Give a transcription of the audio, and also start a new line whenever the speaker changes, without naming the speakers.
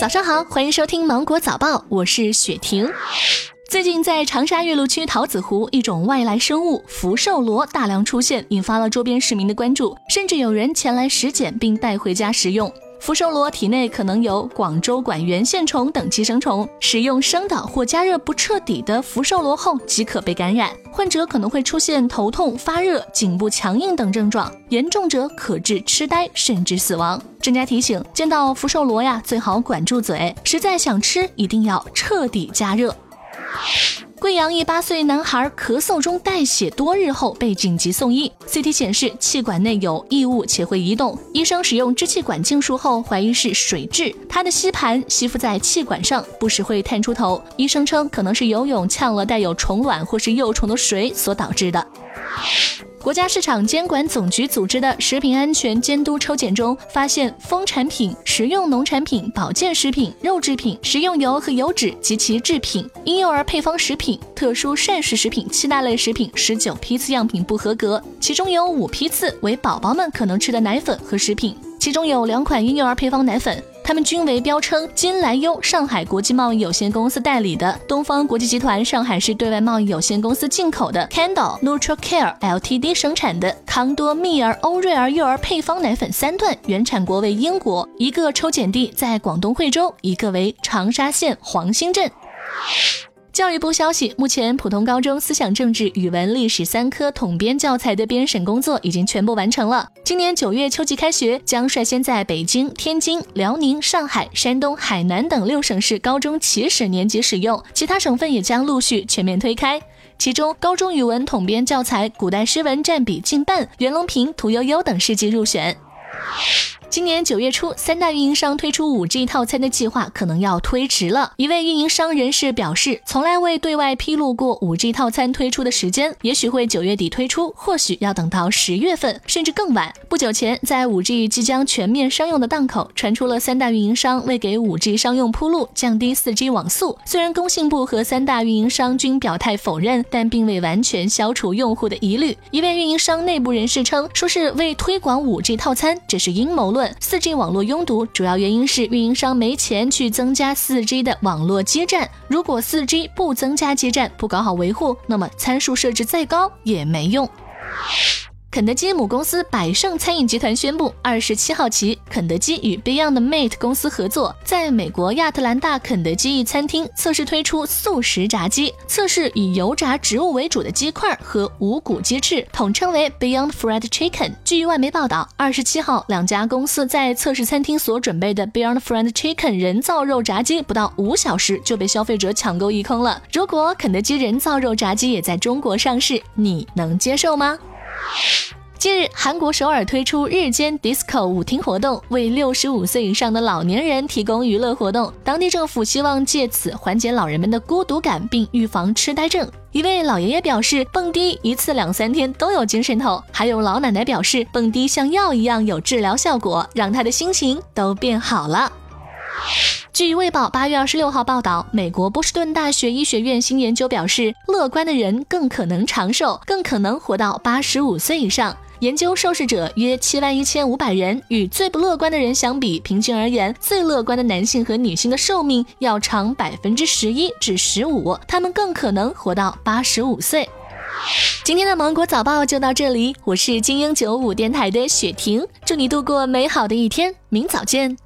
早上好，欢迎收听芒果早报，我是雪婷。最近在长沙岳麓区桃子湖，一种外来生物福寿螺大量出现，引发了周边市民的关注，甚至有人前来拾捡并带回家食用。福寿螺体内可能有广州管圆线虫等寄生虫，食用生的或加热不彻底的福寿螺后即可被感染，患者可能会出现头痛、发热、颈部强硬等症状，严重者可致痴呆甚至死亡。专家提醒：见到福寿螺呀，最好管住嘴，实在想吃，一定要彻底加热。贵阳一八岁男孩咳嗽中带血多日后被紧急送医，CT 显示气管内有异物且会移动，医生使用支气管镜术后怀疑是水蛭，他的吸盘吸附在气管上，不时会探出头，医生称可能是游泳呛了带有虫卵或是幼虫的水所导致的。国家市场监管总局组织的食品安全监督抽检中，发现蜂产品、食用农产品、保健食品、肉制品、食用油和油脂及其制品、婴幼儿配方食品、特殊膳食食品七大类食品十九批次样品不合格，其中有五批次为宝宝们可能吃的奶粉和食品，其中有两款婴幼儿配方奶粉。他们均为标称金兰优上海国际贸易有限公司代理的东方国际集团上海市对外贸易有限公司进口的 Candle nutral care Ltd 生产的康多蜜儿欧瑞儿幼儿配方奶粉三段，原产国为英国，一个抽检地在广东惠州，一个为长沙县黄兴镇。教育部消息，目前普通高中思想政治、语文、历史三科统编教材的编审工作已经全部完成了。今年九月秋季开学，将率先在北京、天津、辽宁、上海、山东、海南等六省市高中起始年级使用，其他省份也将陆续全面推开。其中，高中语文统编教材古代诗文占比近半，袁隆平、屠呦呦等诗集入选。今年九月初，三大运营商推出五 G 套餐的计划可能要推迟了。一位运营商人士表示，从来未对外披露过五 G 套餐推出的时间，也许会九月底推出，或许要等到十月份，甚至更晚。不久前，在五 G 即将全面商用的档口，传出了三大运营商为给五 G 商用铺路，降低四 G 网速。虽然工信部和三大运营商均表态否认，但并未完全消除用户的疑虑。一位运营商内部人士称，说是为推广五 G 套餐，这是阴谋论。四 G 网络拥堵，主要原因是运营商没钱去增加四 G 的网络基站。如果四 G 不增加基站，不搞好维护，那么参数设置再高也没用。肯德基母公司百胜餐饮集团宣布，二十七号起，肯德基与 Beyond Meat 公司合作，在美国亚特兰大肯德基一餐厅测试推出素食炸鸡，测试以油炸植物为主的鸡块和无骨鸡翅，统称为 Beyond Fried Chicken。据外媒报道，二十七号，两家公司在测试餐厅所准备的 Beyond Fried Chicken 人造肉炸鸡，不到五小时就被消费者抢购一空了。如果肯德基人造肉炸鸡也在中国上市，你能接受吗？近日，韩国首尔推出日间 disco 舞厅活动，为六十五岁以上的老年人提供娱乐活动。当地政府希望借此缓解老人们的孤独感，并预防痴呆症。一位老爷爷表示，蹦迪一次两三天都有精神头。还有老奶奶表示，蹦迪像药一样有治疗效果，让她的心情都变好了。据《卫报》八月二十六号报道，美国波士顿大学医学院新研究表示，乐观的人更可能长寿，更可能活到八十五岁以上。研究受试者约七万一千五百人，与最不乐观的人相比，平均而言，最乐观的男性和女性的寿命要长百分之十一至十五，他们更可能活到八十五岁。今天的芒果早报就到这里，我是精英九五电台的雪婷，祝你度过美好的一天，明早见。